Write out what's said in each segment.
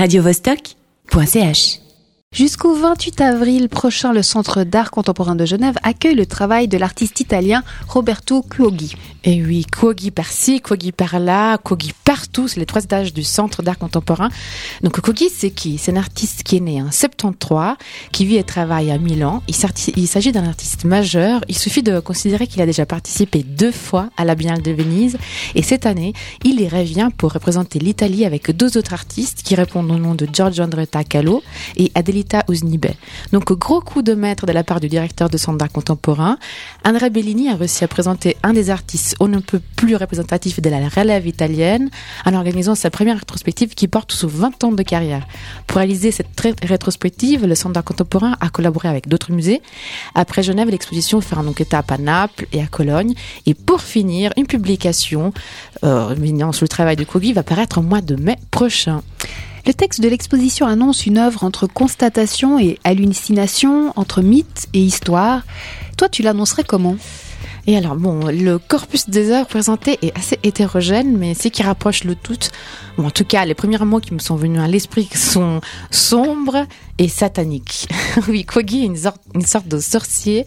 radiovostok.ch Jusqu'au 28 avril prochain, le Centre d'art contemporain de Genève accueille le travail de l'artiste italien Roberto Cuoghi. Et oui, Cuoghi par-ci, Cuoghi par-là, Cuoghi partout, c'est les trois étages du Centre d'art contemporain. Donc Cuoghi, c'est qui? C'est un artiste qui est né en 73, qui vit et travaille à Milan. Il s'agit d'un artiste majeur. Il suffit de considérer qu'il a déjà participé deux fois à la Biennale de Venise. Et cette année, il y revient pour représenter l'Italie avec deux autres artistes qui répondent au nom de Giorgio Andretta Calo et Donc, gros coup de maître de la part du directeur de Centre contemporain. André Bellini a réussi à présenter un des artistes on ne peut plus représentatif de la relève italienne en organisant sa première rétrospective qui porte sous 20 ans de carrière. Pour réaliser cette rétrospective, le Centre contemporain a collaboré avec d'autres musées. Après Genève, l'exposition fera donc étape à Naples et à Cologne. Et pour finir, une publication, euh, sur le travail de Kogi, va paraître au mois de mai prochain. Le texte de l'exposition annonce une œuvre entre constatation et hallucination, entre mythe et histoire. Toi, tu l'annoncerais comment? Et alors, bon, le corpus des œuvres présentées est assez hétérogène, mais ce qui rapproche le tout, en tout cas, les premiers mots qui me sont venus à l'esprit sont sombres et sataniques. oui, Kogi est une sorte, une sorte, de sorcier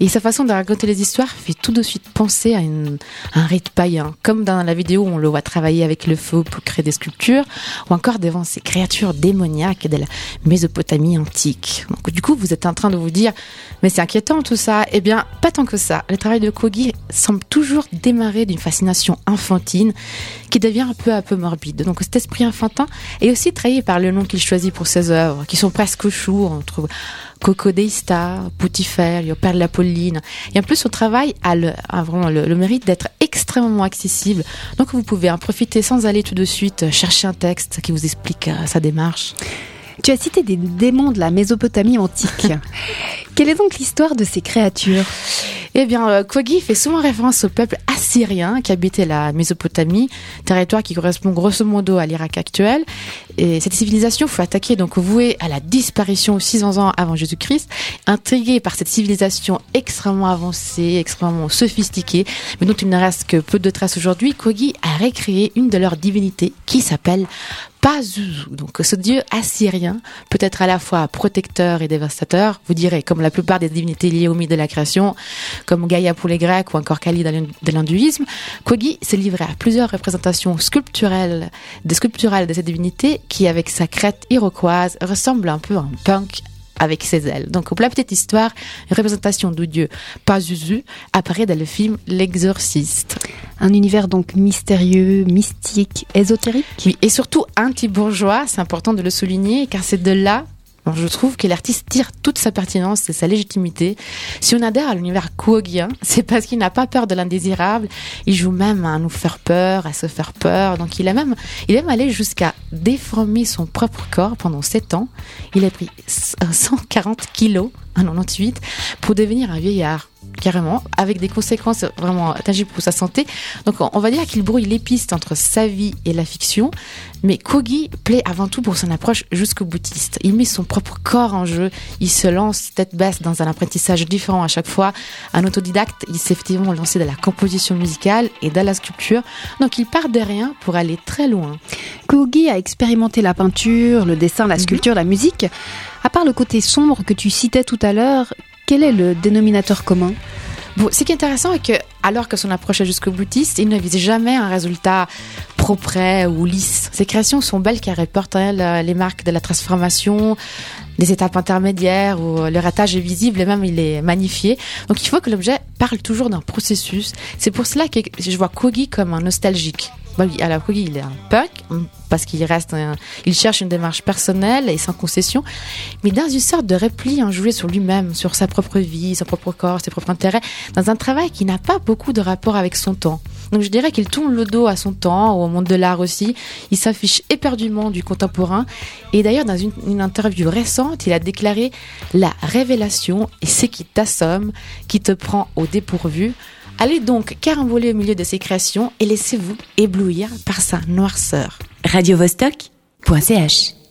et sa façon de raconter les histoires fait tout de suite penser à, un rite païen, comme dans la vidéo où on le voit travailler avec le feu pour créer des sculptures, ou encore devant ces créatures démoniaques de la Mésopotamie antique. Donc, du coup, vous êtes en train de vous dire, mais c'est inquiétant tout ça. Eh bien, pas tant que ça. Le travail de Kogi semble toujours démarrer d'une fascination enfantine qui devient un peu à peu morbide. Donc cet esprit enfantin est aussi trahi par le nom qu'il choisit pour ses œuvres, qui sont presque chou. On trouve Coco Deista, Poutifère, Père de l'Apolline. Et en plus, son travail a, le, vraiment le, mérite d'être extrêmement accessible. Donc vous pouvez en profiter sans aller tout de suite chercher un texte qui vous explique euh, sa démarche. Tu as cité des démons de la Mésopotamie antique. Quelle est donc l'histoire de ces créatures? Eh bien, Kogi fait souvent référence au peuple assyrien qui habitait la Mésopotamie, territoire qui correspond grosso modo à l'Irak actuel. Et cette civilisation fut attaquée, donc vouée à la disparition 600 ans avant Jésus-Christ. Intrigué par cette civilisation extrêmement avancée, extrêmement sophistiquée, mais dont il ne reste que peu de traces aujourd'hui, Kogi a recréé une de leurs divinités qui s'appelle Pazuzu. Donc ce dieu assyrien peut être à la fois protecteur et dévastateur. Vous direz, comme la plupart des divinités liées au mythe de la création, comme Gaïa pour les Grecs ou encore Kali de l'hindouisme, Kogi s'est livré à plusieurs représentations sculpturelles, des sculpturales de cette divinité qui, avec sa crête iroquoise, ressemble un peu à un punk avec ses ailes. Donc, pour la petite histoire, une représentation du dieu Pazuzu apparaît dans le film L'Exorciste. Un univers donc mystérieux, mystique, ésotérique? Oui, et surtout anti-bourgeois, c'est important de le souligner, car c'est de là alors je trouve que l'artiste tire toute sa pertinence et sa légitimité. Si on adhère à l'univers Kuogien, c'est parce qu'il n'a pas peur de l'indésirable. Il joue même à nous faire peur, à se faire peur. Donc il a même, il aime aller jusqu'à déformer son propre corps pendant 7 ans. Il a pris 140 kilos en 98 pour devenir un vieillard carrément, avec des conséquences vraiment tangibles pour sa santé. Donc on va dire qu'il brouille les pistes entre sa vie et la fiction, mais Kogi plaît avant tout pour son approche jusqu'au boutiste. Il met son propre corps en jeu, il se lance tête basse dans un apprentissage différent à chaque fois. Un autodidacte, il s'est effectivement lancé dans la composition musicale et dans la sculpture, donc il part de rien pour aller très loin. Kogi a expérimenté la peinture, le dessin, la mhm. sculpture, la musique. À part le côté sombre que tu citais tout à l'heure, quel est le dénominateur commun Bon, ce qui est intéressant est que, alors que son approche est jusqu'au boutiste, il ne vise jamais un résultat propre ou lisse. Ses créations sont belles car elles portent les marques de la transformation, des étapes intermédiaires où le ratage est visible et même il est magnifié. Donc il faut que l'objet parle toujours d'un processus. C'est pour cela que je vois Kogi comme un nostalgique. Bah oui, alors Kogi, il est un punk parce qu'il reste, il cherche une démarche personnelle et sans concession, mais dans une sorte de repli enjoué sur lui-même, sur sa propre vie, son propre corps, ses propres intérêts, dans un travail qui n'a pas beaucoup de rapport avec son temps. Donc je dirais qu'il tourne le dos à son temps, au monde de l'art aussi. Il s'affiche éperdument du contemporain. Et d'ailleurs, dans une, une, interview récente, il a déclaré La révélation est ce qui t'assomme, qui te prend au dépourvu. Allez donc caramboler au milieu de ses créations et laissez-vous éblouir par sa noirceur. radiovostok.ch